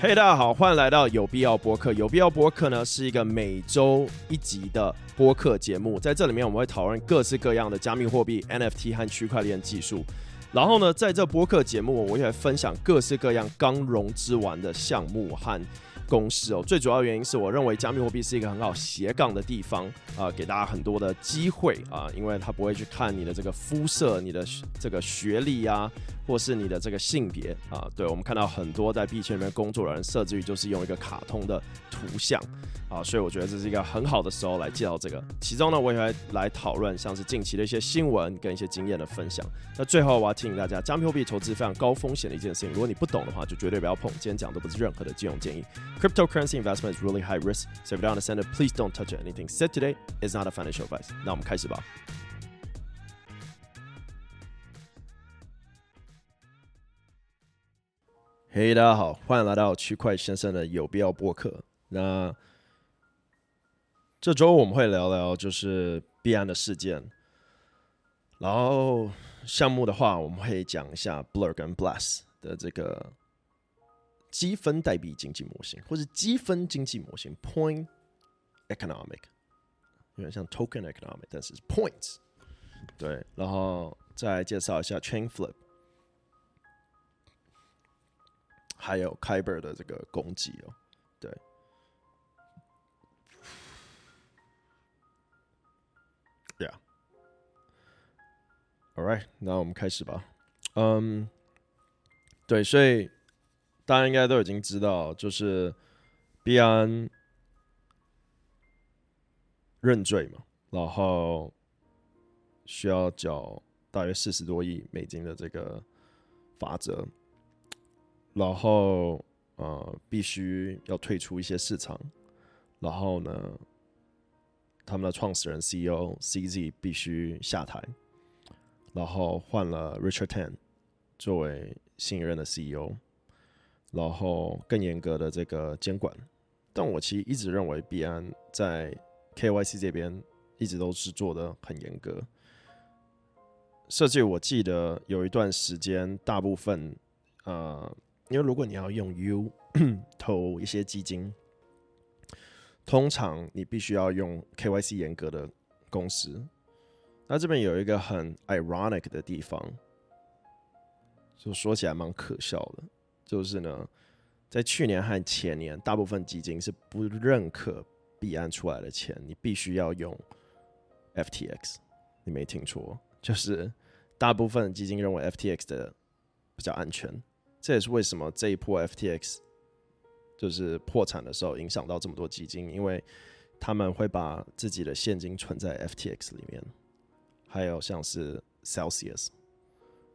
嘿，大家好，欢迎来到有必要播客。有必要播客呢是一个每周一集的播客节目，在这里面我们会讨论各式各样的加密货币、NFT 和区块链技术。然后呢，在这播客节目，我也会分享各式各样刚融资完的项目和公司哦。最主要原因是我认为加密货币是一个很好斜杠的地方啊、给大家很多的机会啊、因为它不会去看你的这个肤色、你的这个学历呀、啊。或是你的这个性别啊，对，我们看到很多在币圈里面工作的人，设置于就是用一个卡通的图像啊，所以我觉得这是一个很好的时候来介绍这个。其中呢，我也会来讨论像是近期的一些新闻跟一些经验的分享。那最后我要提醒大家，加密货币投资非常高风险的一件事情，如果你不懂的话，就绝对不要碰。今天讲的不是任何的金融建议。Cryptocurrency investment is really high risk, so if you don't understand please don't touch. Anything said today is not a financial advice. 那我们开始吧。嘿，hey, 大家好，欢迎来到区块先生的有必要播客。那这周我们会聊聊就是币安的事件，然后项目的话，我们会讲一下 Blur 跟 Blast 的这个积分代币经济模型，或是积分经济模型 （Point Economic），有点像 Token Economic，但是是 Points。对，然后再介绍一下 Chain Flip。还有 Kyber 的这个攻击哦，对，Yeah，All right，那我们开始吧。嗯、对，所以大家应该都已经知道，就是币安认罪嘛，然后需要缴大约四十多亿美金的这个罚则。然后，呃，必须要退出一些市场。然后呢，他们的创始人 CEO CZ 必须下台。然后换了 Richard Tan 作为新一任的 CEO。然后更严格的这个监管。但我其实一直认为币安在 KYC 这边一直都是做的很严格。甚至我记得有一段时间，大部分呃。因为如果你要用 U 投一些基金，通常你必须要用 KYC 严格的公司。那这边有一个很 ironic 的地方，就说起来蛮可笑的，就是呢，在去年和前年，大部分基金是不认可币安出来的钱，你必须要用 FTX。你没听错，就是大部分基金认为 FTX 的比较安全。这也是为什么这一波 FTX 就是破产的时候影响到这么多基金，因为他们会把自己的现金存在 FTX 里面，还有像是 Celsius，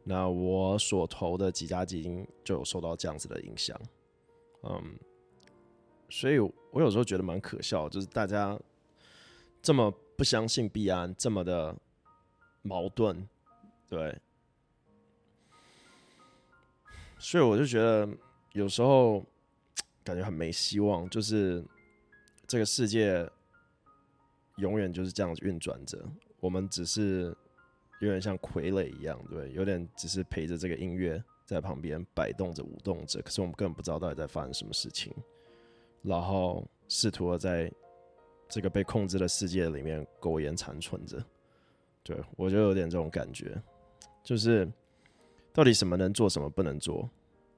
那我所投的几家基金就有受到这样子的影响，嗯，所以我有时候觉得蛮可笑，就是大家这么不相信币安，这么的矛盾，对。所以我就觉得有时候感觉很没希望，就是这个世界永远就是这样子运转着，我们只是有点像傀儡一样，对，有点只是陪着这个音乐在旁边摆动着、舞动着，可是我们根本不知道到底在发生什么事情，然后试图的在这个被控制的世界里面苟延残存着，对，我就有点这种感觉，就是。到底什么能做，什么不能做？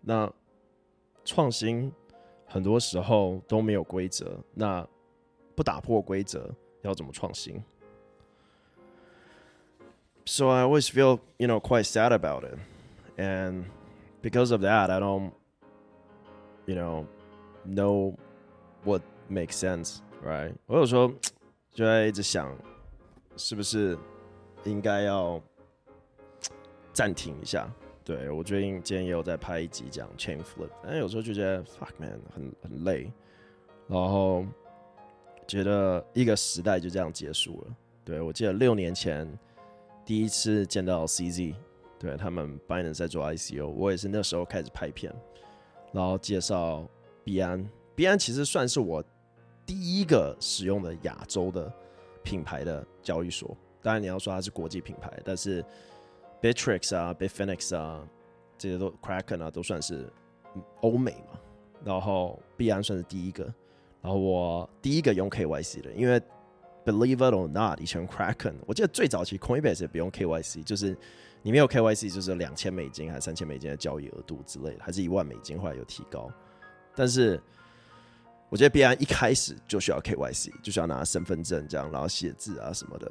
那创新很多时候都没有规则，那不打破规则要怎么创新？So I always feel, you know, quite sad about it, and because of that, I don't, you know, know what makes sense, right? 我有时候就在一直想，是不是应该要暂停一下？对，我最近今天也有在拍一集讲 chain flip，但有时候就觉得 fuck man 很很累，然后觉得一个时代就这样结束了。对，我记得六年前第一次见到 CZ，对，他们 Binance 在做 ICO，我也是那时候开始拍片，然后介绍币安，币安其实算是我第一个使用的亚洲的品牌的交易所，当然你要说它是国际品牌，但是。Bitrix 啊，Bitfinex 啊，这些都 Kraken 啊，都算是欧美嘛。然后币安算是第一个，然后我第一个用 KYC 的，因为 Believe it or not，以前 Kraken，我记得最早期 Coinbase 也不用 KYC，就是你没有 KYC 就是两千美金还是三千美金的交易额度之类的，还是一万美金，后来有提高。但是我觉得币安一开始就需要 KYC，就需要拿身份证这样，然后写字啊什么的。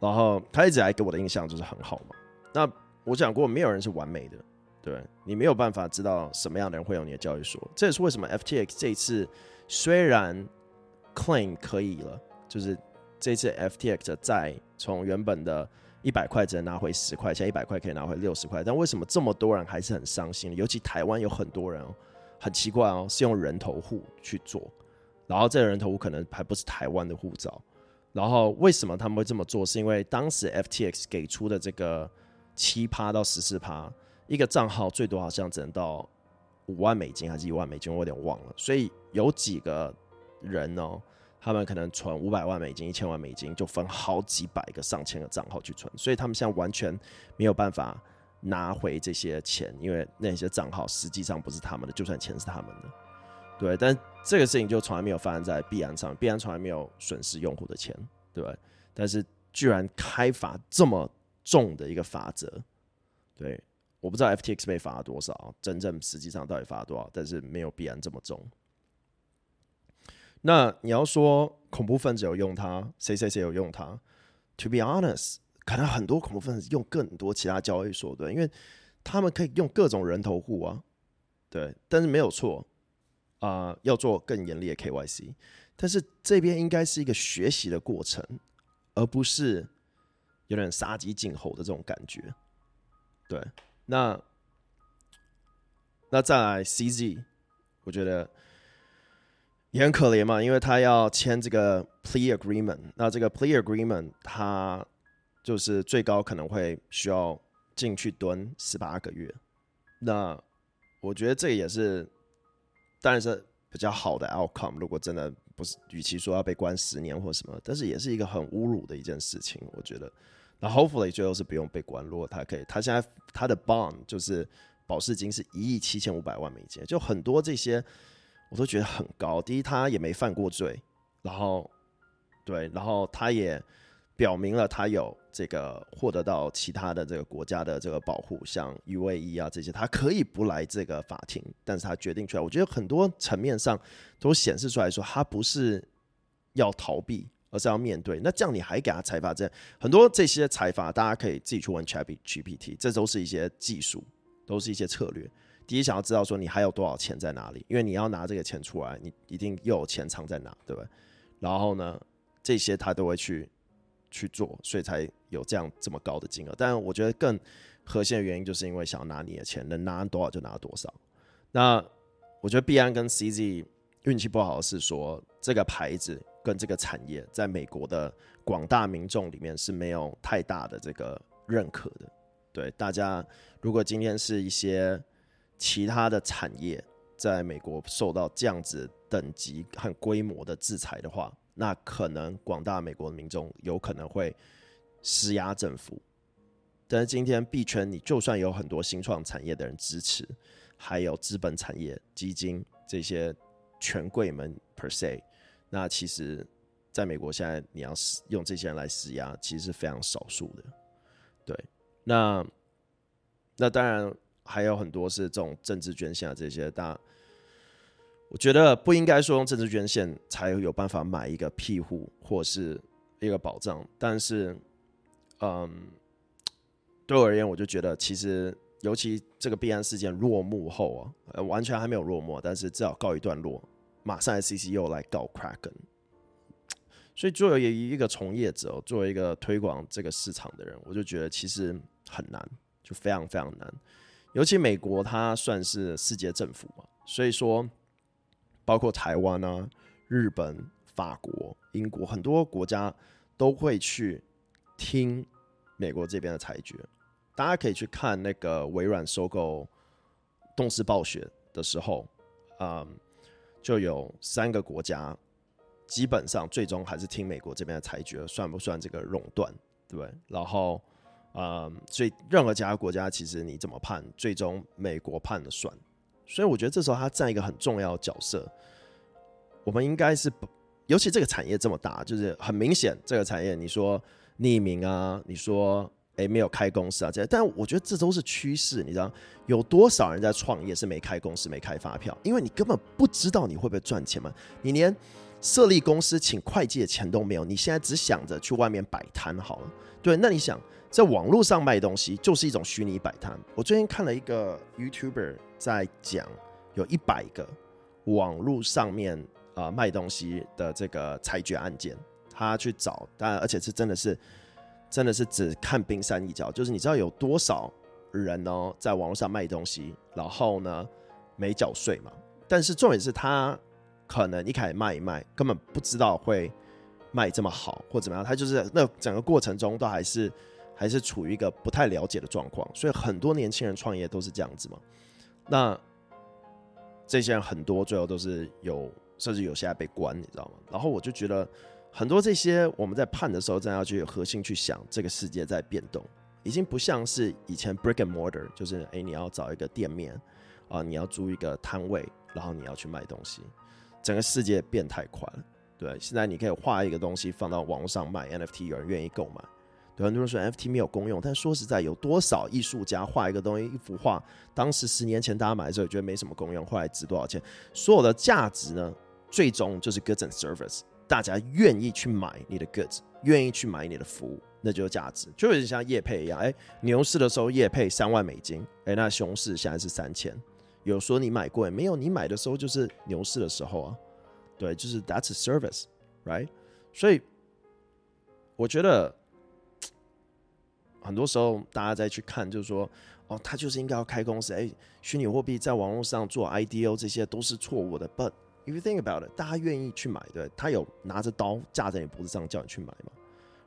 然后他一直来给我的印象就是很好嘛。那我讲过，没有人是完美的，对，你没有办法知道什么样的人会有你的交易所。这也是为什么 FTX 这一次虽然 claim 可以了，就是这次 FTX 的债从原本的一百块只能拿回十块，现在一百块可以拿回六十块。但为什么这么多人还是很伤心？尤其台湾有很多人哦，很奇怪哦，是用人头户去做，然后这个人头户可能还不是台湾的护照。然后为什么他们会这么做？是因为当时 FTX 给出的这个七趴到十四趴，一个账号最多好像只能到五万美金还是一万美金，我有点忘了。所以有几个人哦，他们可能存五百万美金、一千万美金，就分好几百个、上千个账号去存，所以他们现在完全没有办法拿回这些钱，因为那些账号实际上不是他们的，就算钱是他们的。对，但这个事情就从来没有发生在币安上，币安从来没有损失用户的钱，对？但是居然开罚这么重的一个罚则，对，我不知道 FTX 被罚了多少，真正实际上到底罚了多少，但是没有币安这么重。那你要说恐怖分子有用它，谁谁谁有用它？To be honest，可能很多恐怖分子用更多其他交易所，对，因为他们可以用各种人头户啊，对，但是没有错。啊、要做更严厉的 KYC，但是这边应该是一个学习的过程，而不是有点杀鸡儆猴的这种感觉。对，那那再来 CZ，我觉得也很可怜嘛，因为他要签这个 Plea Agreement，那这个 Plea Agreement 他就是最高可能会需要进去蹲十八个月。那我觉得这也是。当然是比较好的 outcome。如果真的不是，与其说要被关十年或什么，但是也是一个很侮辱的一件事情。我觉得，那 hopefully 最后是不用被关。如果他可以，他现在他的 bond 就是保释金是一亿七千五百万美金，就很多这些我都觉得很高。第一，他也没犯过罪，然后对，然后他也。表明了他有这个获得到其他的这个国家的这个保护，像 UAE 啊这些，他可以不来这个法庭，但是他决定出来。我觉得很多层面上都显示出来说，他不是要逃避，而是要面对。那这样你还给他裁罚？这样很多这些裁罚，大家可以自己去问 ChatGPT，这都是一些技术，都是一些策略。第一，想要知道说你还有多少钱在哪里，因为你要拿这个钱出来，你一定又有钱藏在哪，对不对？然后呢，这些他都会去。去做，所以才有这样这么高的金额。但我觉得更核心的原因，就是因为想要拿你的钱，能拿多少就拿多少。那我觉得币安跟 CZ 运气不好是说，这个牌子跟这个产业在美国的广大民众里面是没有太大的这个认可的。对大家，如果今天是一些其他的产业在美国受到这样子等级和规模的制裁的话，那可能广大美国民众有可能会施压政府，但是今天币圈，你就算有很多新创产业的人支持，还有资本产业基金这些权贵们 per se，那其实在美国现在你要用这些人来施压，其实是非常少数的。对，那那当然还有很多是这种政治捐献这些大。我觉得不应该说用政治捐献才有办法买一个庇护或是一个保障，但是，嗯，对我而言，我就觉得其实，尤其这个币安事件落幕后啊，呃，完全还没有落幕，但是至少告一段落，马上 SEC 又来告 Kraken，所以作为一个从业者，作为一个推广这个市场的人，我就觉得其实很难，就非常非常难，尤其美国它算是世界政府嘛，所以说。包括台湾啊、日本、法国、英国很多国家都会去听美国这边的裁决。大家可以去看那个微软收购动视暴雪的时候，嗯，就有三个国家基本上最终还是听美国这边的裁决，算不算这个垄断？对？然后，嗯，所以任何其他国家其实你怎么判，最终美国判了算。所以我觉得这时候他占一个很重要的角色。我们应该是，尤其这个产业这么大，就是很明显这个产业，你说匿名啊，你说诶没有开公司啊这些，但我觉得这都是趋势。你知道有多少人在创业是没开公司、没开发票？因为你根本不知道你会不会赚钱嘛，你连设立公司请会计的钱都没有，你现在只想着去外面摆摊好了。对，那你想在网络上卖东西就是一种虚拟摆摊。我最近看了一个 YouTuber 在讲，有一百个网络上面。啊、卖东西的这个裁决案件，他去找，但，而且是真的是，真的是只看冰山一角。就是你知道有多少人呢，在网络上卖东西，然后呢没缴税嘛？但是重点是他可能一开始卖一卖，根本不知道会卖这么好或怎么样，他就是那整个过程中都还是还是处于一个不太了解的状况。所以很多年轻人创业都是这样子嘛。那这些人很多最后都是有。甚至有些还被关，你知道吗？然后我就觉得很多这些我们在判的时候，真的要去核心去想，这个世界在变动，已经不像是以前 brick and mortar，就是诶，你要找一个店面啊，你要租一个摊位，然后你要去卖东西，整个世界变太快了。对，现在你可以画一个东西放到网络上卖 NFT，有人愿意购买。对，很多人说 NFT 没有功用，但说实在，有多少艺术家画一个东西，一幅画，当时十年前大家买的时候觉得没什么功用，后来值多少钱？所有的价值呢？最终就是 goods and service，大家愿意去买你的 goods，愿意去买你的服务，那就是价值。就有点像叶配一样，哎、牛市的时候叶配三万美金，哎、那熊市现在是三千。有说你买贵没有？你买的时候就是牛市的时候啊，对，就是 that's a service，right？所以我觉得很多时候大家再去看，就是说，哦，他就是应该要开公司，哎、虚拟货币在网络上做 IDO 这些都是错误的，but If you think about it，大家愿意去买，对，他有拿着刀架在你脖子上叫你去买嘛？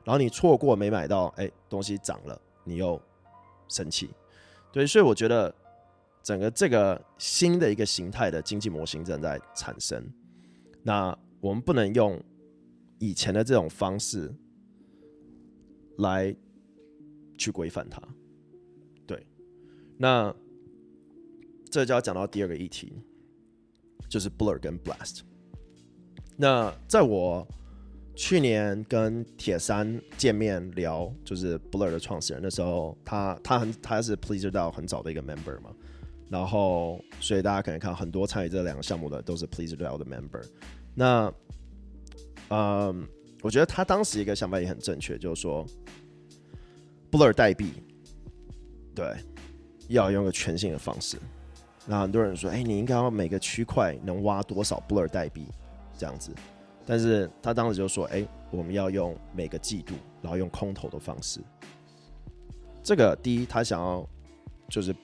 然后你错过没买到，哎、东西涨了，你又生气，对，所以我觉得整个这个新的一个形态的经济模型正在产生。那我们不能用以前的这种方式来去规范它，对。那这就要讲到第二个议题。就是 Blur 跟 Blast。那在我去年跟铁三见面聊，就是 Blur 的创始人的时候，他他很他是 Pleaser 到很早的一个 member 嘛，然后所以大家可能看很多参与这两个项目的都是 Pleaser 到的 member。那嗯，我觉得他当时一个想法也很正确，就是说 Blur 代币对要用个全新的方式。那很多人说，哎、你应该要每个区块能挖多少 Blur 代币这样子，但是他当时就说，哎、我们要用每个季度，然后用空投的方式。这个第一，他想要就是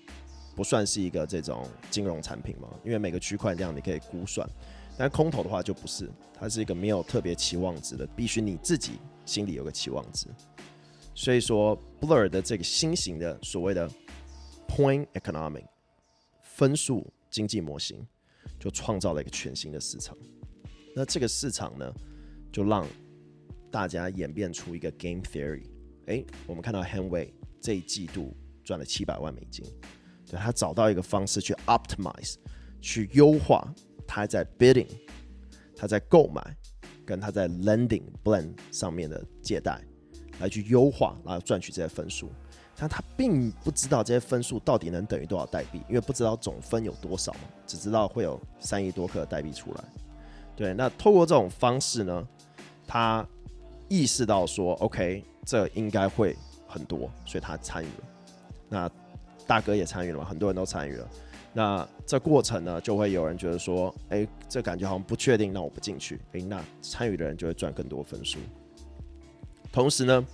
不算是一个这种金融产品嘛，因为每个区块这样你可以估算，但空投的话就不是，它是一个没有特别期望值的，必须你自己心里有个期望值。所以说，Blur 的这个新型的所谓的 Point Economic。分数经济模型就创造了一个全新的市场，那这个市场呢，就让大家演变出一个 game theory。哎，我们看到 Hanway 这一季度赚了七百万美金，对，他找到一个方式去 optimize，去优化他在 bidding，他在购买，跟他在 lending blend 上面的借贷，来去优化，然后赚取这些分数。但他并不知道这些分数到底能等于多少代币，因为不知道总分有多少嘛，只知道会有三亿多颗代币出来。对，那透过这种方式呢，他意识到说，OK，这应该会很多，所以他参与了。那大哥也参与了嘛，很多人都参与了。那这过程呢，就会有人觉得说，哎，这感觉好像不确定，那我不进去。哎，那参与的人就会赚更多分数。同时呢，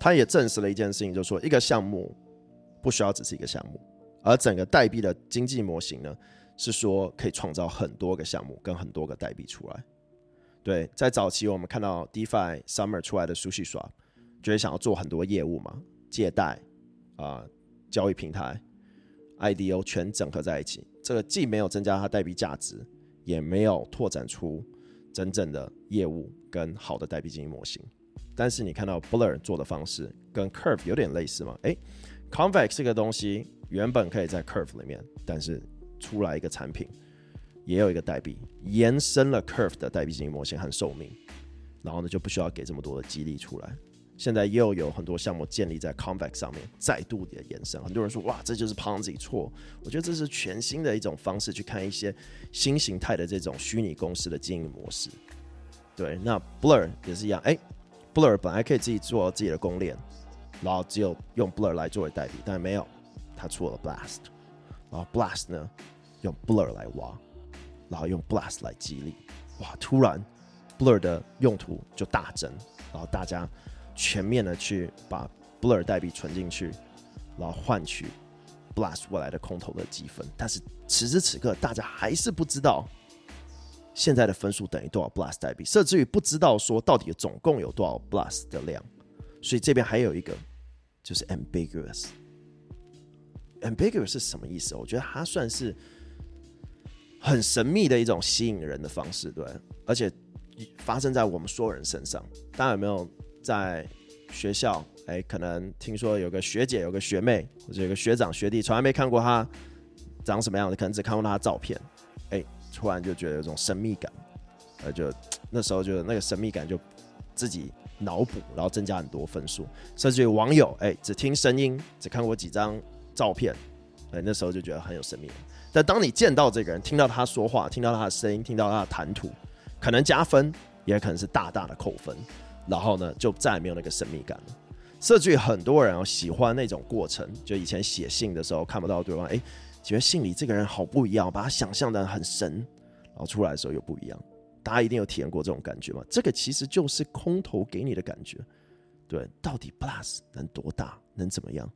他也证实了一件事情，就是说一个项目不需要只是一个项目，而整个代币的经济模型呢，是说可以创造很多个项目跟很多个代币出来。对，在早期我们看到 DeFi Summer 出来的 SushiSwap，就会想要做很多业务嘛，借贷啊、交易平台，IDO 全整合在一起，这个既没有增加它代币价值，也没有拓展出真正的业务跟好的代币经济模型。但是你看到 Blur 做的方式跟 Curve 有点类似吗？诶，Convex 这个东西原本可以在 Curve 里面，但是出来一个产品，也有一个代币，延伸了 Curve 的代币经济模型和寿命，然后呢就不需要给这么多的激励出来。现在又有很多项目建立在 Convex 上面，再度的延伸。很多人说，哇，这就是 Ponzi 错。我觉得这是全新的一种方式去看一些新形态的这种虚拟公司的经营模式。对，那 Blur 也是一样。哎，Blur 本来可以自己做自己的公链，然后只有用 Blur 来作为代币，但是没有，他出了 Blast，然后 Blast 呢用 Blur 来挖，然后用 Blast 来激励。哇，突然 Blur 的用途就大增，然后大家。全面的去把 Blur 代币存进去，然后换取 Blast 未来的空投的积分。但是此时此刻，大家还是不知道现在的分数等于多少？Blas 代币，甚至于不知道说到底总共有多少 Blas 的量。所以这边还有一个就是 ambiguous。ambiguous 是什么意思？我觉得它算是很神秘的一种吸引人的方式，对，而且发生在我们所有人身上。大家有没有？在学校，哎、可能听说有个学姐，有个学妹，或者有个学长学弟，从来没看过他长什么样的，可能只看过他的照片，突然就觉得有种神秘感，呃，就那时候就那个神秘感就自己脑补，然后增加很多分数，甚至于网友，哎、只听声音，只看过几张照片，哎、那时候就觉得很有神秘。但当你见到这个人，听到他说话，听到他的声音，听到他的谈吐，可能加分，也可能是大大的扣分。然后呢，就再也没有那个神秘感了。甚至很多人哦喜欢那种过程，就以前写信的时候看不到对方，哎，觉得信里这个人好不一样，把他想象的很神，然后出来的时候又不一样。大家一定有体验过这种感觉吗？这个其实就是空投给你的感觉。对，到底 Plus 能多大，能怎么样？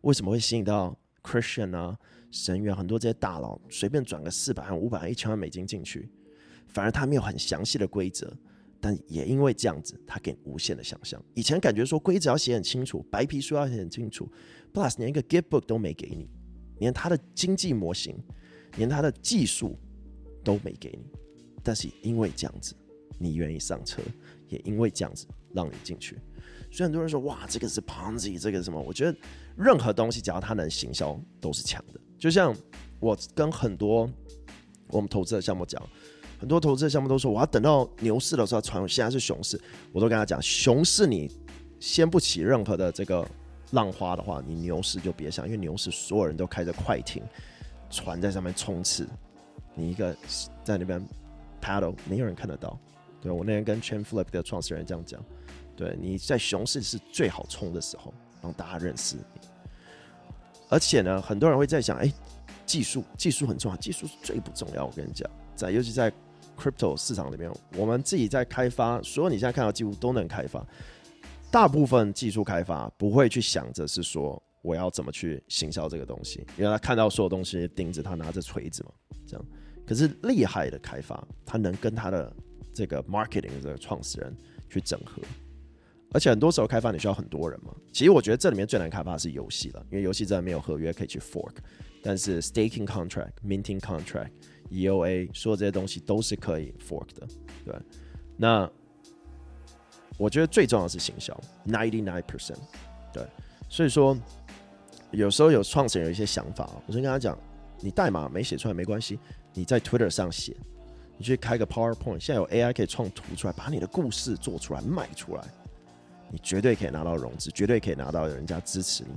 为什么会吸引到 Christian 啊、神元很多这些大佬，随便转个四百万、五百万、一千万美金进去，反而他没有很详细的规则。但也因为这样子，他给你无限的想象。以前感觉说规则要写很清楚，白皮书要写很清楚，Plus 连一个 Gitbook 都没给你，连他的经济模型，连他的技术都没给你。但是因为这样子，你愿意上车，也因为这样子让你进去。所以很多人说，哇，这个是 Ponzi，这个是什么？我觉得任何东西只要它能行销，都是强的。就像我跟很多我们投资的项目讲。很多投资的项目都说，我要等到牛市的时候传，现在是熊市，我都跟他讲，熊市你掀不起任何的这个浪花的话，你牛市就别想，因为牛市所有人都开着快艇，船在上面冲刺，你一个在那边 paddle，没有人看得到。对，我那天跟 Chainflip 的创始人这样讲，对，你在熊市是最好冲的时候，让大家认识你。而且呢，很多人会在想，哎，技术技术很重要，技术是最不重要。我跟你讲，在尤其在 Crypto 市场里面，我们自己在开发，所有你现在看到几乎都能开发。大部分技术开发不会去想着是说我要怎么去行销这个东西，因为他看到所有东西盯着他拿着锤子嘛，这样。可是厉害的开发，他能跟他的这个 marketing 的这个创始人去整合，而且很多时候开发你需要很多人嘛。其实我觉得这里面最难开发的是游戏了，因为游戏真的没有合约可以去 fork，但是 staking contract、minting contract。EOA 说这些东西都是可以 fork 的，对。那我觉得最重要的是行销，ninety nine percent，对。所以说，有时候有创始人有一些想法，我就跟他讲，你代码没写出来没关系，你在 Twitter 上写，你去开个 PowerPoint，现在有 AI 可以创图出来，把你的故事做出来卖出来，你绝对可以拿到融资，绝对可以拿到人家支持你，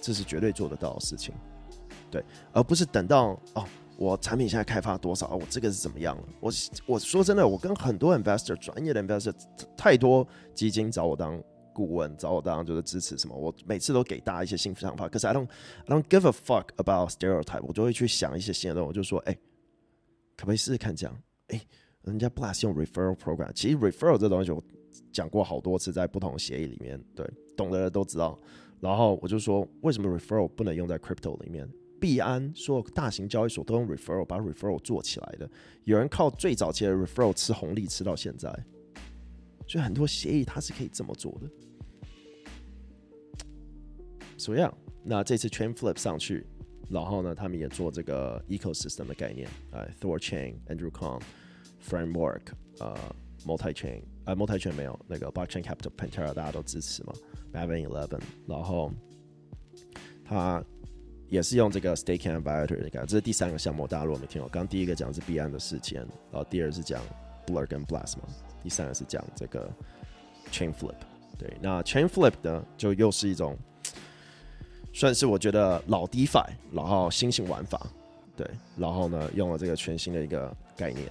这是绝对做得到的事情，对，而不是等到哦。我产品现在开发多少？我这个是怎么样了？我我说真的，我跟很多 investor 专业的 investor 太多基金找我当顾问，找我当就是支持什么。我每次都给大家一些新想法，可是 I don't I don't give a fuck about stereotype。我就会去想一些新的东西，我就说，哎、可不可以试试看这样？哎、人家 Blast 用 referral program，其实 referral 这东西我讲过好多次，在不同协议里面，对，懂的人都知道。然后我就说，为什么 referral 不能用在 crypto 里面？币安所有大型交易所都用 referral 把 referral 做起来的，有人靠最早期的 referral 吃红利吃到现在，所以很多协议它是可以这么做的。怎么样？那这次 Chainflip 上去，然后呢，他们也做这个 ecosystem 的概念，哎，Thorchain、Andrew Kong Framework，呃，Multi-chain，呃，Multi-chain 没有那个 Blockchain Capital Pantera 大家都支持嘛，Maven Eleven，然后他。也是用这个 Staking Validator 的概念，这是第三个项目，大家如果没听我，刚第一个讲的是币安的事件，然后第二是讲 Blur 跟 Blast 嘛，第三个是讲这个 Chain Flip。对，那 Chain Flip 呢，就又是一种算是我觉得老 DeFi，然后新型玩法，对，然后呢用了这个全新的一个概念，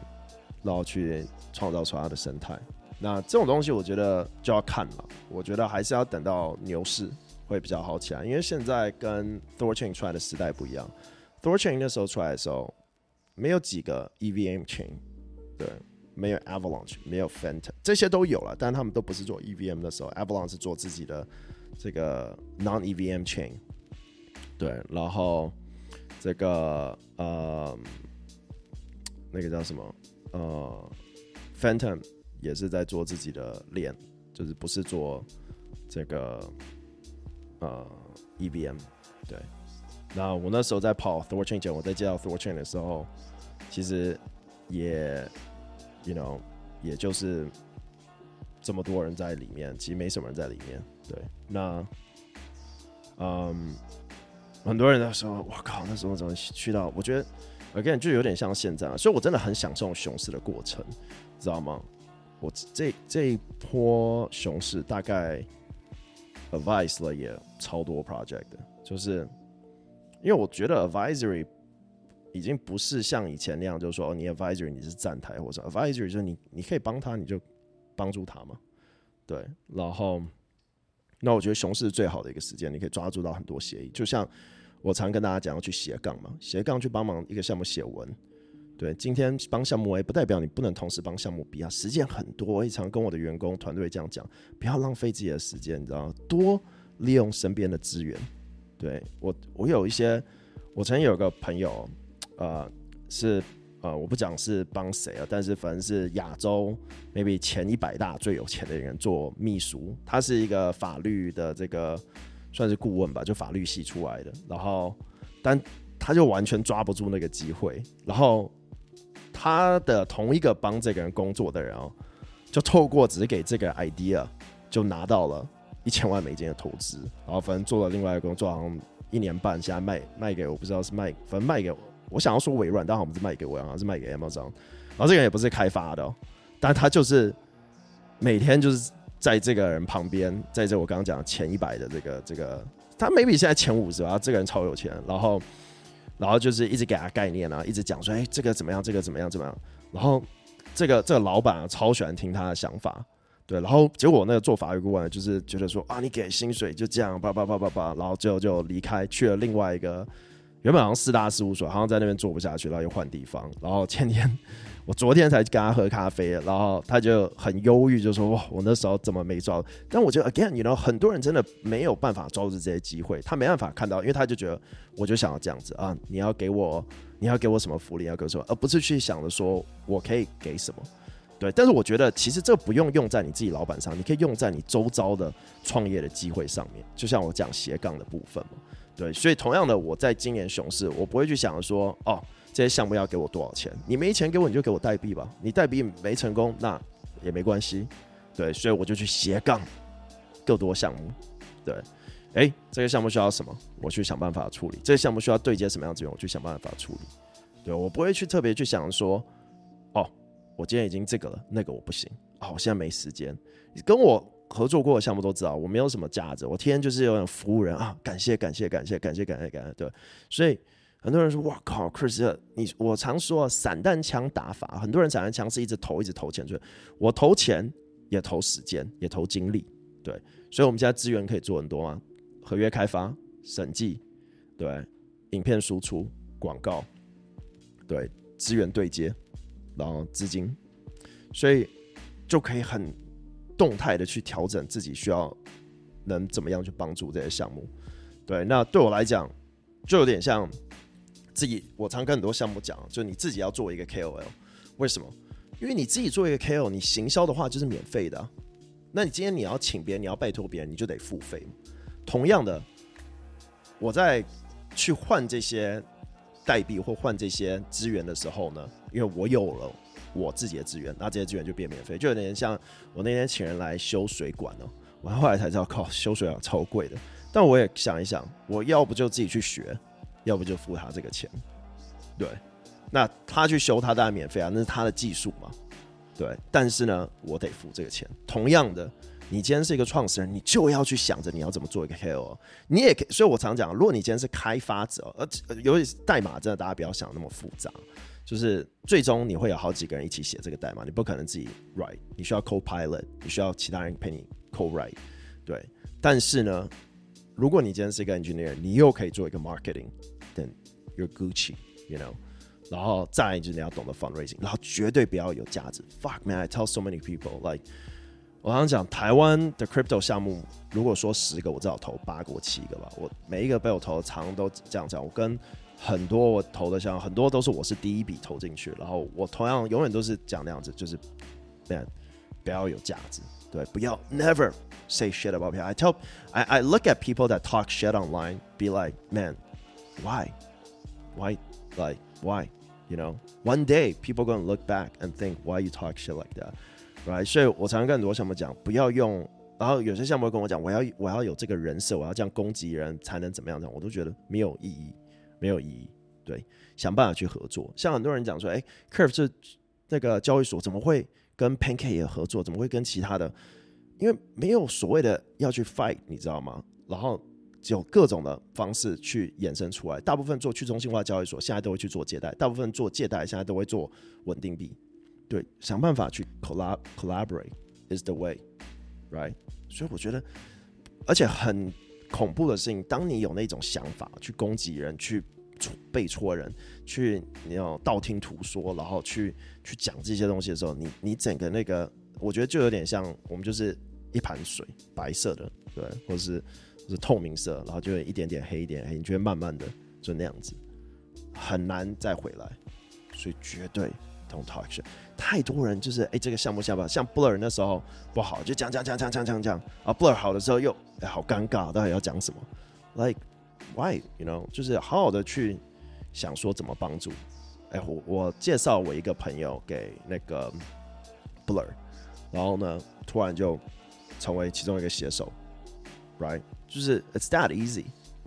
然后去创造出它的生态。那这种东西我觉得就要看了，我觉得还是要等到牛市。会比较好起来，因为现在跟 Thorchain 出来的时代不一样。Thorchain 那时候出来的时候，没有几个 EVM chain，对，没有 Avalanche，没有 Phantom，这些都有了，但他们都不是做 EVM 的时候，Avalanche 是做自己的这个 Non-EVM chain，对，然后这个呃，那个叫什么呃，Phantom 也是在做自己的链，就是不是做这个。呃，EVM，对。那我那时候在跑 Thorchain 前，我在接到 Thorchain 的时候，其实也，you know，也就是这么多人在里面，其实没什么人在里面。对，那，嗯，很多人在说，我靠，那时候怎么去到？我觉得，again 就有点像现在，啊所以我真的很享受熊市的过程，知道吗？我这这一波熊市大概。Advice 了也超多 project，就是因为我觉得 advisory 已经不是像以前那样，就是说你 advisory 你是站台或者 advisory 就是你你可以帮他，你就帮助他嘛。对，然后那我觉得熊市最好的一个时间，你可以抓住到很多协议。就像我常跟大家讲，要去斜杠嘛，斜杠去帮忙一个项目写文。对，今天帮项目 A 不代表你不能同时帮项目 B 啊，时间很多。我也常跟我的员工团队这样讲，不要浪费自己的时间，你知道？多利用身边的资源。对，我，我有一些，我曾经有个朋友，呃，是呃，我不讲是帮谁啊，但是反正是亚洲 maybe 前一百大最有钱的人做秘书，他是一个法律的这个算是顾问吧，就法律系出来的，然后但他就完全抓不住那个机会，然后。他的同一个帮这个人工作的人哦，就透过只给这个 idea，就拿到了一千万美金的投资，然后反正做了另外一个工作，好像一年半，现在卖卖给我不知道是卖，反正卖给我，我想要说微软，但好像不是卖给微软，而是卖给 Amazon。然后这个人也不是开发的哦，但他就是每天就是在这个人旁边，在这我刚刚讲的前一百的这个这个，他 maybe 现在前五十吧，这个人超有钱，然后。然后就是一直给他概念啊，一直讲说，哎，这个怎么样，这个怎么样，怎么样。然后这个这个老板啊，超喜欢听他的想法，对。然后结果那个做法律顾问就是觉得说，啊，你给薪水就这样，叭叭叭叭叭。然后最后就离开，去了另外一个原本好像四大事务所，好像在那边做不下去，然后又换地方。然后前天。我昨天才跟他喝咖啡，然后他就很忧郁，就说：“哇，我那时候怎么没抓？”但我觉得，again，你 you know，很多人真的没有办法抓住这些机会，他没办法看到，因为他就觉得，我就想要这样子啊，你要给我，你要给我什么福利，要给我什么，而不是去想着说我可以给什么。对，但是我觉得，其实这不用用在你自己老板上，你可以用在你周遭的创业的机会上面。就像我讲斜杠的部分嘛，对，所以同样的，我在今年熊市，我不会去想着说，哦。这些项目要给我多少钱？你没钱给我，你就给我代币吧。你代币没成功，那也没关系。对，所以我就去斜杠更多项目。对，哎，这个项目需要什么？我去想办法处理。这个项目需要对接什么样资源？我去想办法处理。对，我不会去特别去想说，哦，我今天已经这个了，那个我不行。哦，我现在没时间。跟我合作过的项目都知道，我没有什么价值。我天天就是有点服务人啊，感谢感谢感谢感谢感谢感谢。对，所以。很多人说：“哇靠，Chris，你我常说散弹枪打法，很多人散弹枪是一直投，一直投钱，所以我投钱也投时间，也投精力，对，所以我们现在资源可以做很多嘛，合约开发、审计，对，影片输出、广告，对，资源对接，然后资金，所以就可以很动态的去调整自己需要能怎么样去帮助这些项目，对，那对我来讲就有点像。”自己，我常跟很多项目讲，就你自己要做一个 KOL，为什么？因为你自己做一个 KOL，你行销的话就是免费的。那你今天你要请别人，你要拜托别人，你就得付费。同样的，我在去换这些代币或换这些资源的时候呢，因为我有了我自己的资源，那这些资源就变免费，就有点像我那天请人来修水管哦，我后来才知道，靠，修水管超贵的。但我也想一想，我要不就自己去学。要不就付他这个钱。对，那他去修他当然免费啊，那是他的技术嘛。对，但是呢，我得付这个钱。同样的，你今天是一个创始人，你就要去想着你要怎么做一个 KOL。你也可以，所以我常讲，如果你今天是开发者，而尤其是代码，真的大家不要想那么复杂。就是最终你会有好几个人一起写这个代码，你不可能自己 write，你需要 co-pilot，你需要其他人陪你 co-write。对，但是呢，如果你今天是一个 engineer，你又可以做一个 marketing，then you're Gucci，you know。然后再就是你要懂得 fundraising，然后绝对不要有价值。Fuck man，I tell so many people like，我常常讲台湾的 crypto 项目，如果说十个，我至少投八个或七个吧。我每一个被我投的，常都这样讲。我跟很多我投的项目，很多都是我是第一笔投进去，然后我同样永远都是讲那样子，就是 man 不要有价值，对，不要 never say shit about people。I tell I I look at people that talk shit online, be like man why why like why You know, one day people gonna look back and think why you talk shit like that, right? 所以我常常跟很多项目讲，不要用。然后有些项目会跟我讲，我要我要有这个人设，我要这样攻击人才能怎么样？这样我都觉得没有意义，没有意义。对，想办法去合作。像很多人讲说，哎，Curve 是那个交易所，怎么会跟 Pancake 也合作？怎么会跟其他的？因为没有所谓的要去 fight，你知道吗？然后。有各种的方式去衍生出来，大部分做去中心化交易所，现在都会去做借贷；大部分做借贷，现在都会做稳定币。对，想办法去 collab collaborate is the way，right？所以我觉得，而且很恐怖的事情，当你有那种想法去攻击人、去背戳人、去你要道听途说，然后去去讲这些东西的时候，你你整个那个，我觉得就有点像我们就是一盘水，白色的，对，或是。是透明色，然后就会一点点黑，一点黑，你就会慢慢的就那样子，很难再回来，所以绝对太多人就是哎、这个项目下吧，像 Blur 那时候不好，就讲讲讲讲讲讲讲，啊 Blur 好的时候又哎、好尴尬，到底要讲什么？Like why you know？就是好好的去想说怎么帮助。哎、我我介绍我一个朋友给那个 Blur，然后呢，突然就成为其中一个写手，right？就是 it's that easy，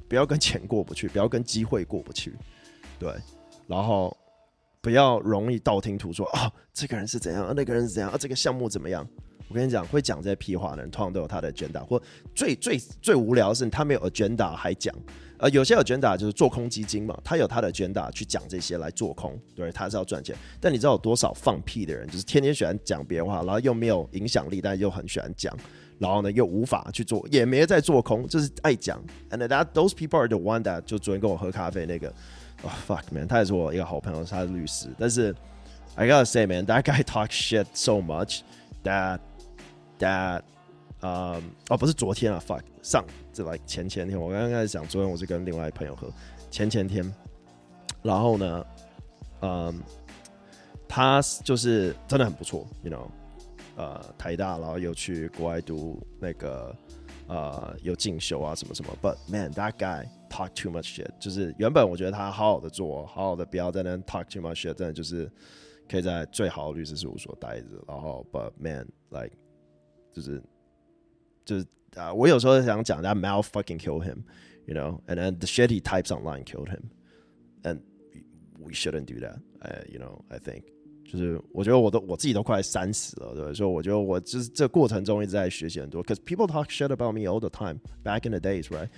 不要跟钱过不去，不要跟机会过不去，对，然后不要容易道听途说啊，这个人是怎样，那个人是怎样啊，这个项目怎么样？我跟你讲，会讲这些屁话的人，通常都有他的 agenda，或最最最无聊的是他没有 agenda 还讲，呃，有些 agenda 就是做空基金嘛，他有他的 agenda 去讲这些来做空，对，他是要赚钱。但你知道有多少放屁的人，就是天天喜欢讲别人话，然后又没有影响力，但又很喜欢讲。然后呢，又无法去做，也没在做空，就是爱讲。And that those people are the one that 就昨天跟我喝咖啡那个，oh, fuck man，他也是我一个好朋友，他是律师。但是 I gotta say man, that guy talks shit so much that that 啊、哦不是昨天啊，fuck 上就 like 前前天，我刚刚开始讲，昨天我是跟另外一朋友喝，前前天，然后呢，嗯、他就是真的很不错，you know。呃，台大，然后又去国外读那个，呃，有进修啊，什么什么。But man, that guy talk too much shit。就是原本我觉得他好好的做，好好的不要在那 talk too much shit，真的就是可以在最好的律师事务所待着。然后，but man, like，就是就是啊，uh, 我有时候想讲，that mouth fucking killed him, you know, and then the shit he types online killed him, and we shouldn't do that, uh, you know, I think. 就是我觉得我都我自己都快三十了，对，所以我觉得我就是这过程中一直在学习很多。Cause people talk shit about me all the time back in the days, right？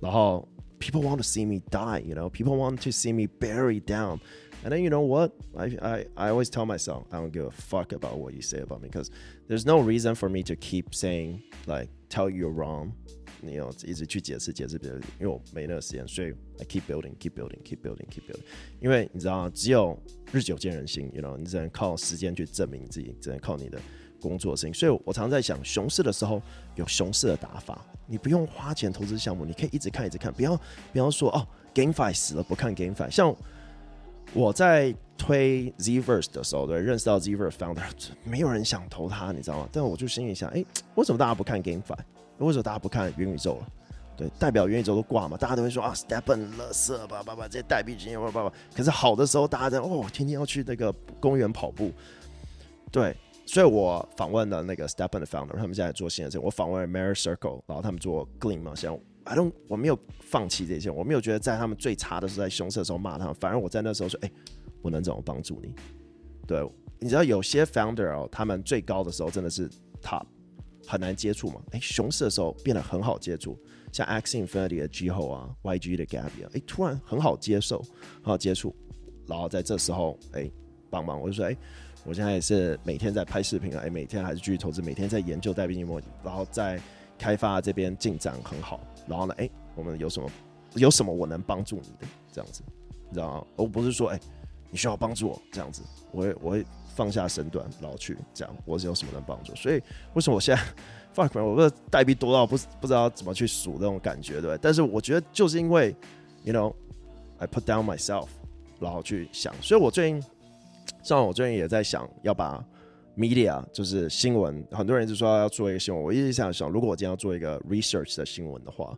然后 people want to see me die, you know? People want to see me buried down. And then you know what? I I I always tell myself I don't give a fuck about what you say about me because there's no reason for me to keep saying like tell you you're wrong. 你要一直去解释解释别人，因为我没那个时间，所以 I keep building, keep building, keep building, keep building。因为你知道，只有日久见人心，you know，你只能靠时间去证明自己，只能靠你的工作性。所以我常在想，熊市的时候有熊市的打法，你不用花钱投资项目，你可以一直看，一直看，不要不要说哦，GameFi 死了不看 GameFi。像我在推 Zverse 的时候，对，认识到 Zverse founder，没有人想投他，你知道吗？但我就心里想，哎，为什么大家不看 GameFi？为什么大家不看元宇宙了？对，代表元宇宙都挂嘛，大家都会说啊，Stepen，垃圾吧，爸爸，这些代币经验吧吧吧。可是好的时候，大家在哦，天天要去那个公园跑步。对，所以我访问了那个 Stepen 的 founder，他们现在做新的事情。我访问了 Mary Circle，然后他们做 Gleam 嘛，像 I don't，我没有放弃这些，我没有觉得在他们最差的时候，在熊市的时候骂他们，反而我在那时候说，哎、我能怎么帮助你？对，你知道有些 founder 哦，他们最高的时候真的是 top，很难接触嘛。哎、熊市的时候变得很好接触，像 X Infinity 的 Jiho 啊，YG 的 Gabby 啊，哎、突然很好接受，很好接触，然后在这时候，哎、帮忙，我就说，哎、我现在也是每天在拍视频啊，哎、每天还是继续投资，每天在研究代币模拟，然后在开发这边进展很好。然后呢？哎，我们有什么？有什么我能帮助你的？这样子，你知道吗？而不是说，哎，你需要帮助我这样子，我会我会放下身段，然后去这样。我是有什么能帮助？所以为什么我现在放款？我的代币多到不不知道怎么去数那种感觉，对不对？但是我觉得就是因为，you know，I put down myself，然后去想。所以我最近，像我最近也在想要把。Media 就是新闻，很多人就说要做一个新闻。我一直想想，如果我今天要做一个 research 的新闻的话，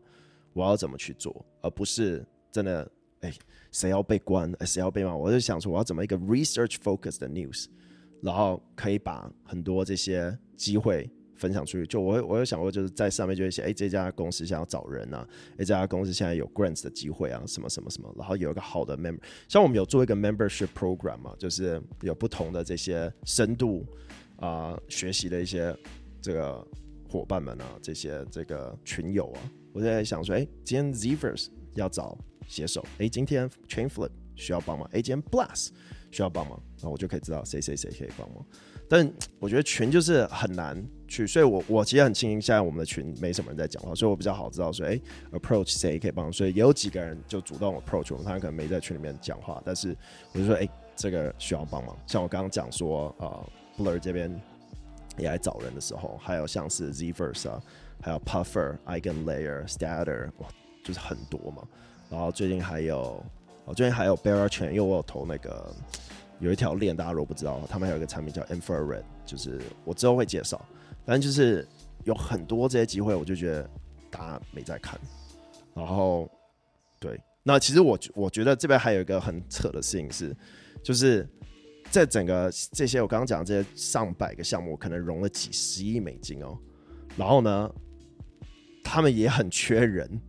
我要怎么去做，而不是真的哎，谁要被关，谁要被骂。我就想说，我要怎么一个 research focus 的 news，然后可以把很多这些机会分享出去。就我我有想过，就是在上面就会写，哎，这家公司想要找人啊，哎，这家公司现在有 grants 的机会啊，什么什么什么，然后有一个好的 member，像我们有做一个 membership program 嘛，就是有不同的这些深度。啊、学习的一些这个伙伴们啊，这些这个群友啊，我在想说，哎，今天 z e v e r s 要找写手，哎，今天 Chainflip 需要帮忙，哎，今天 Blast 需要帮忙，那我就可以知道谁谁谁可以帮忙。但我觉得群就是很难去，所以我我其实很庆幸现在我们的群没什么人在讲话，所以我比较好知道说，哎，approach 谁可以帮忙。所以也有几个人就主动 approach 我们，他可能没在群里面讲话，但是我就说，哎，这个需要帮忙。像我刚刚讲说，啊、呃。Blur 这边也来找人的时候，还有像是 Zverse 啊，还有 Puffer、Eigenlayer、Stater，就是很多嘛。然后最近还有，哦，最近还有 Bear Chain，因为我有投那个有一条链，大家如果不知道，他们还有一个产品叫 Infrared，就是我之后会介绍。反正就是有很多这些机会，我就觉得大家没在看。然后，对，那其实我我觉得这边还有一个很扯的事情是，就是。在整个这些我刚刚讲的这些上百个项目，可能融了几十亿美金哦。然后呢，他们也很缺人，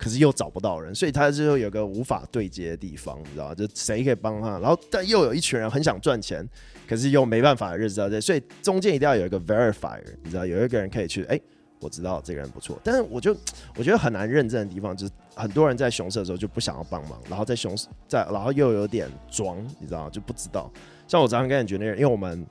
可是又找不到人，所以他就有个无法对接的地方，你知道吗？就谁可以帮他？然后但又有一群人很想赚钱，可是又没办法认识到这，所以中间一定要有一个 verifier，你知道，有一个人可以去哎。我知道这个人不错，但是我就我觉得很难认证的地方就是，很多人在熊市的时候就不想要帮忙，然后在熊市在，然后又有点装，你知道就不知道。像我常常跟 engineer，因为我们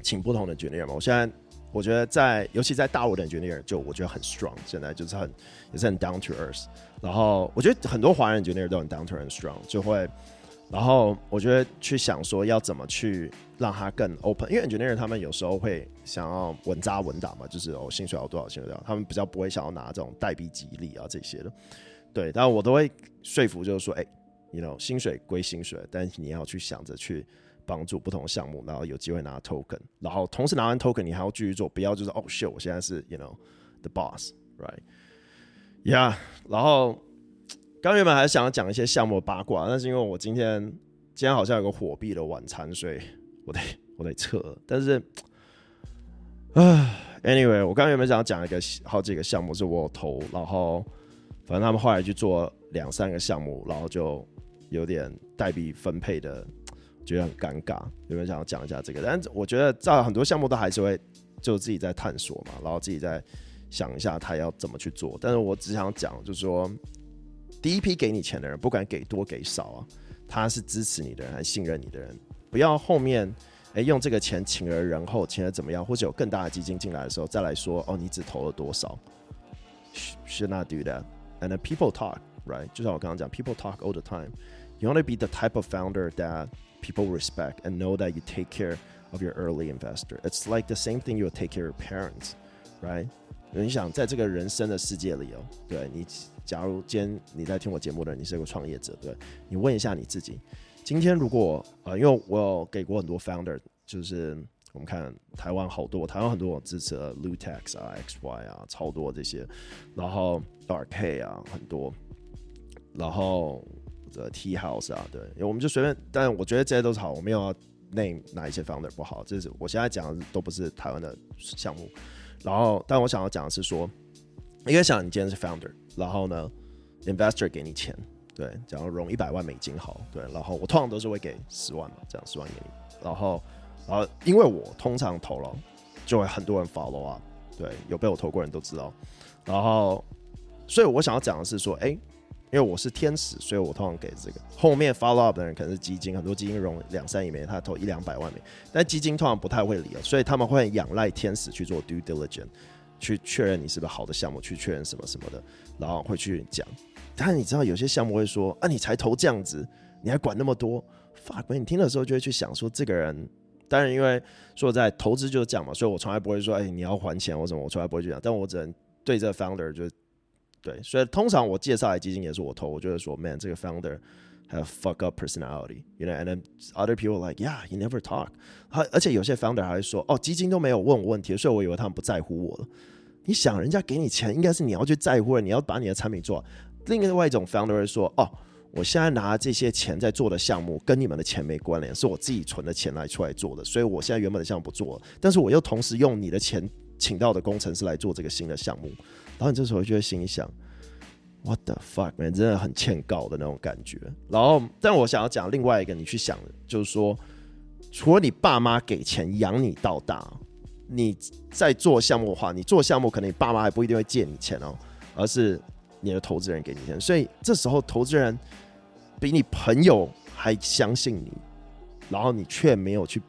请不同的举那人嘛，我现在我觉得在，尤其在大陆的 engineer，就我觉得很 strong，现在就是很也是很 down to earth。然后我觉得很多华人 engineer 都很 down to earth strong，就会。然后我觉得去想说要怎么去让他更 open，因为 engineer 他们有时候会想要稳扎稳打嘛，就是哦薪水要多少薪水多少，他们比较不会想要拿这种代币激励啊这些的。对，但我都会说服，就是说，哎，you know，薪水归薪水，但是你要去想着去帮助不同项目，然后有机会拿 token，然后同时拿完 token，你还要继续做，不要就是哦，shit，我现在是 you know the boss，right？Yeah，然后。刚原本还想要讲一些项目八卦，但是因为我今天今天好像有个火币的晚餐，所以我得 我得撤。但是，啊，anyway，我刚原本想要讲一个好几个项目是我投，然后反正他们后来去做两三个项目，然后就有点代币分配的，觉得很尴尬。有没有想要讲一下这个，但我觉得在很多项目都还是会就自己在探索嘛，然后自己在想一下他要怎么去做。但是我只想讲，就是说。第一批给你钱的人，不管给多给少啊，他是支持你的人，还是信任你的人。不要后面哎、欸、用这个钱请了人后，请了怎么样，或者有更大的基金进来的时候再来说哦，你只投了多少。Should not do that. And people talk, right？就像我刚刚讲，people talk all the time. You want to be the type of founder that people respect and know that you take care of your early investor. It's like the same thing you will take care of your parents, right？你想在这个人生的世界里哦，对你。假如今天你在听我节目的人，你是一个创业者，对，你问一下你自己，今天如果呃，因为我有给过很多 founder，就是我们看台湾好多，台湾很多我支持的 Lutex 啊、XY 啊，超多这些，然后 Dark K 啊很多，然后这 T House 啊，对，我们就随便，但我觉得这些都是好，我没有要 name 哪一些 founder 不好，这是我现在讲的都不是台湾的项目，然后但我想要讲的是说。应该想你今天是 founder，然后呢，investor 给你钱，对，假如融一百万美金好，对，然后我通常都是会给十万嘛，这样十万给你，然后，然后因为我通常投了，就会很多人 follow 啊，对，有被我投过人都知道，然后，所以我想要讲的是说，哎。因为我是天使，所以我通常给这个。后面 follow up 的人可能是基金，很多基金融两三亿美元，他投一两百万美，但基金通常不太会理啊，所以他们会仰赖天使去做 due diligence，去确认你是不是好的项目，去确认什么什么的，然后会去讲。但你知道有些项目会说，啊，你才投这样子，你还管那么多？fuck，你听的时候就会去想说，这个人，当然因为说在投资就是这样嘛，所以我从来不会说，哎，你要还钱或什么，我从来不会去讲，但我只能对这 founder 就。对，所以通常我介绍来基金也是我投，我就会说，man，这个 founder have fuck up personality，you know，and then other people like yeah，he never talk。而且有些 founder 还会说，哦，基金都没有问我问题，所以我以为他们不在乎我了。你想，人家给你钱，应该是你要去在乎的，你要把你的产品做。另外一种 founder 会说，哦，我现在拿这些钱在做的项目跟你们的钱没关联，是我自己存的钱来出来做的，所以我现在原本的项目不做了，但是我又同时用你的钱请到的工程师来做这个新的项目。然后你这时候就会心里想，What the fuck 人真的很欠告的那种感觉。然后，但我想要讲另外一个，你去想，就是说，除了你爸妈给钱养你到大，你在做项目的话，你做项目可能你爸妈还不一定会借你钱哦，而是你的投资人给你钱。所以这时候投资人比你朋友还相信你，然后你却没有去。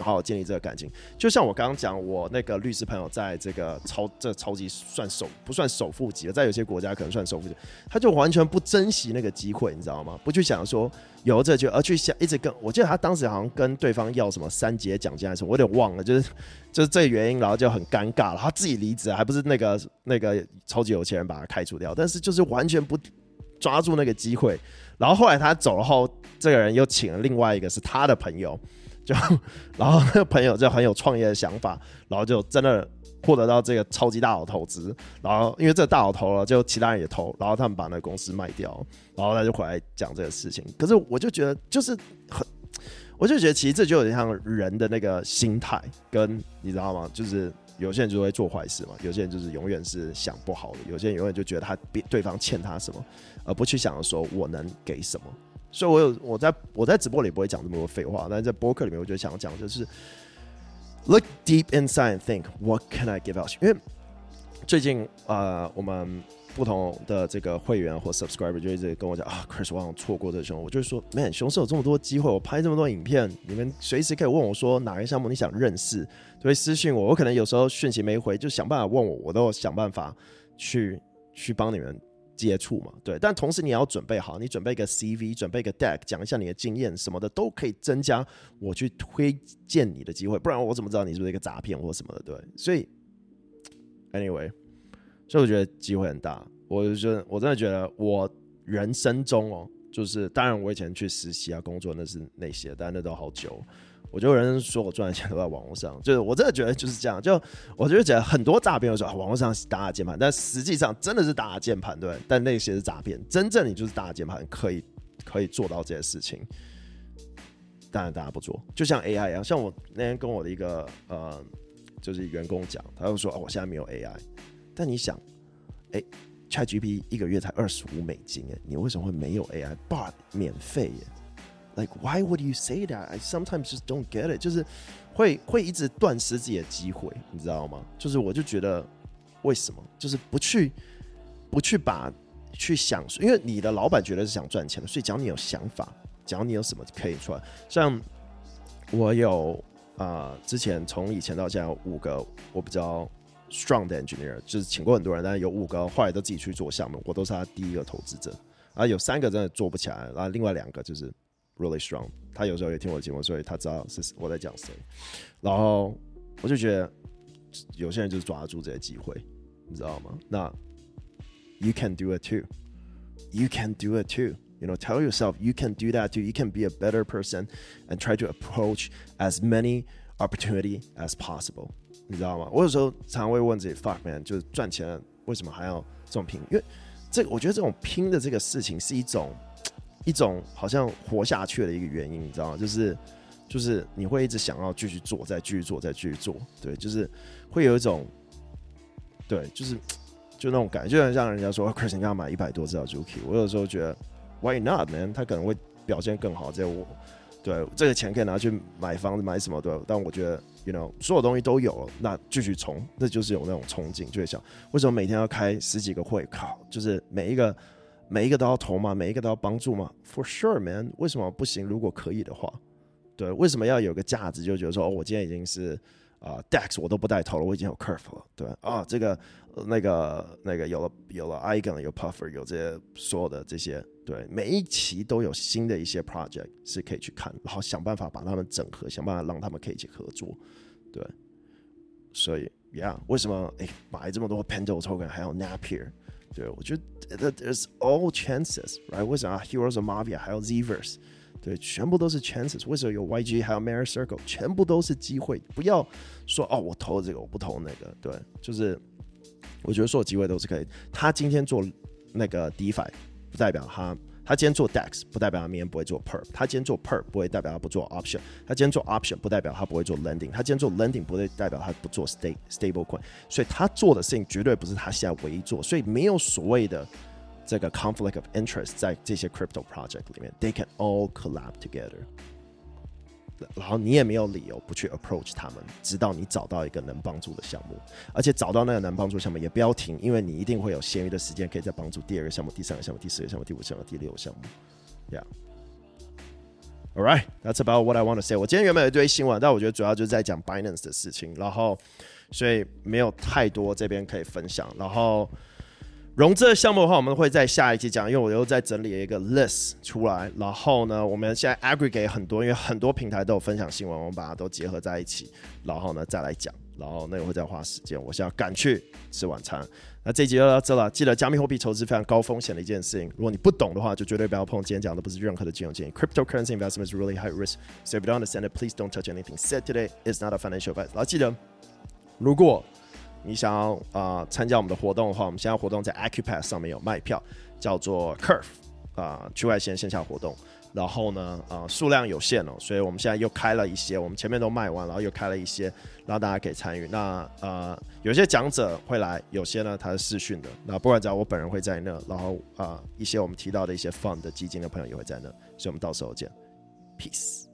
好好建立这个感情，就像我刚刚讲，我那个律师朋友在这个超这、超级算首不算首富级，在有些国家可能算首富级，他就完全不珍惜那个机会，你知道吗？不去想说有这就而去想一直跟我记得他当时好像跟对方要什么三节奖金还是什么，我有点忘了，就是就是这原因，然后就很尴尬了，他自己离职，还不是那个那个超级有钱人把他开除掉，但是就是完全不抓住那个机会，然后后来他走了后，这个人又请了另外一个是他的朋友。就，然后那个朋友就很有创业的想法，然后就真的获得到这个超级大佬投资，然后因为这大佬投了，就其他人也投，然后他们把那个公司卖掉，然后他就回来讲这个事情。可是我就觉得就是很，我就觉得其实这就有点像人的那个心态，跟你知道吗？就是有些人就会做坏事嘛，有些人就是永远是想不好的，有些人永远就觉得他比对方欠他什么，而不去想说我能给什么。所以，我有我在我在直播里不会讲这么多废话，但是在播客里面，我就想讲，就是 look deep inside and think what can I give out？因为最近啊、我们不同的这个会员或 subscriber 就一直跟我讲啊，Chris，我好像错过这个熊，我就说，man，熊市有这么多机会，我拍这么多影片，你们随时可以问我说哪个项目你想认识，就会私信我，我可能有时候讯息没回，就想办法问我，我都想办法去去帮你们。接触嘛，对，但同时你也要准备好，你准备一个 CV，准备一个 deck，讲一下你的经验什么的，都可以增加我去推荐你的机会。不然我怎么知道你是不是一个诈骗或什么的？对，所以 anyway，所以我觉得机会很大。我就觉得我真的觉得我人生中哦，就是当然我以前去实习啊、工作那是那些，但那都好久。我就有人说我赚的钱都在网络上，就是我真的觉得就是这样。就我觉得觉得很多诈骗的时候，网络上打打键盘，但实际上真的是打打键盘，对。但那些是诈骗，真正你就是打打键盘可以可以做到这些事情。当然大家不做，就像 AI 一样。像我那天跟我的一个呃，就是员工讲，他就说哦，我现在没有 AI。但你想，哎，ChatGPT 一个月才二十五美金，哎，你为什么会没有 AI？But 免费耶。Like why would you say that? I sometimes just don't get it. 就是会会一直断失自己的机会，你知道吗？就是我就觉得为什么就是不去不去把去想，因为你的老板觉得是想赚钱的，所以只要你有想法，只要你有什么可以出来。像我有啊、之前从以前到现在有五个我比较 strong 的 engineer，就是请过很多人，但是有五个后来都自己去做项目，我都是他第一个投资者。啊，有三个真的做不起来，然后另外两个就是。Really strong，他有时候也听我节目，所以他知道是我在讲谁。然后我就觉得有些人就是抓住这些机会，你知道吗？那 You can do it too. You can do it too. You know, tell yourself you can do that too. You can be a better person and try to approach as many opportunity as possible. 你知道吗？我有时候常常会问自己，Fuck man，就是赚钱为什么还要这种拼？因为这个我觉得这种拼的这个事情是一种。 一种好像活下去的一个原因，你知道吗？就是，就是你会一直想要继续做，再继续做，再继续做，对，就是会有一种，对，就是，就那种感觉，就很像人家说，Chris 你刚刚买一百多只 Azuki，我有时候觉得 Why not man？他可能会表现更好，在我对这个钱可以拿去买房子买什么对，但我觉得 you know 所有东西都有了，那继续冲，那就是有那种憧憬，就会想为什么每天要开十几个会？考，就是每一个每一个都要投吗？每一个都要帮助吗？For sure man，为什么不行？如果可以的话，对，为什么要有个价值？就觉得说哦，我今天已经是。啊、，DEX 我都不带头了，我已经有 Curve 了，对啊，这个那个那个有了有了 igen 有 Puffer 有这些所有的这些，对，每一期都有新的一些 project 是可以去看，然后想办法把他们整合，想办法让他们可以一起合作，对，所以，Yeah，为什么哎买这么多 Pendle Token 还有 Napier？对，我觉得 There's all chances，right？为什么 Heroes of Mafia 还有 Zverse？对，全部都是 chances。为什么有 YG 还有 Mirror Circle？全部都是机会。不要说哦，我投这个，我不投那个。对，就是我觉得所有机会都是可以。他今天做那个 DeFi，不代表他；他今天做 DEX，不代表他明天不会做 Perp。他今天做 Perp，不会代表他不做 Option。他今天做 Option，不代表他不会做 Lending。他今天做 Lending，不会代表他不做 Stable Stable Coin。所以他做的事情绝对不是他现在唯一做。所以没有所谓的。这个 conflict of interest 在这些 crypto project 里面，they can all collab together。然后你也没有理由不去 approach 他们，直到你找到一个能帮助的项目，而且找到那个能帮助项目也不要停，因为你一定会有闲余的时间可以再帮助第二个项目、第三个项目、第四个项目、第五个项目、第六个项目。Yeah. All right, that's about what I want to say. 我今天原本有一堆新闻，但我觉得主要就是在讲 Binance 的事情，然后所以没有太多这边可以分享，然后。融资的项目的话，我们会在下一期讲，因为我又在整理一个 list 出来。然后呢，我们现在 aggregate 很多，因为很多平台都有分享新闻，我们把它都结合在一起，然后呢再来讲。然后那个会再花时间，我现在赶去吃晚餐。那这一集就到这了，记得加密货币投资非常高风险的一件事情，如果你不懂的话，就绝对不要碰。今天讲的不是任何的金融建议。Cryptocurrency investment is really high risk, so if you don't understand it, please don't touch anything said today. is not a financial advice. 然后记得，如果你想要啊、参加我们的活动的话，我们现在活动在 Acupass 上面有卖票，叫做 Curve 啊、呃、区块链线下活动。然后呢啊、呃、数量有限哦，所以我们现在又开了一些，我们前面都卖完，然后又开了一些，然后大家可以参与。那呃有些讲者会来，有些呢他是视讯的。那不管怎样，我本人会在那，然后啊、一些我们提到的一些 fund 的基金的朋友也会在那，所以我们到时候见，peace。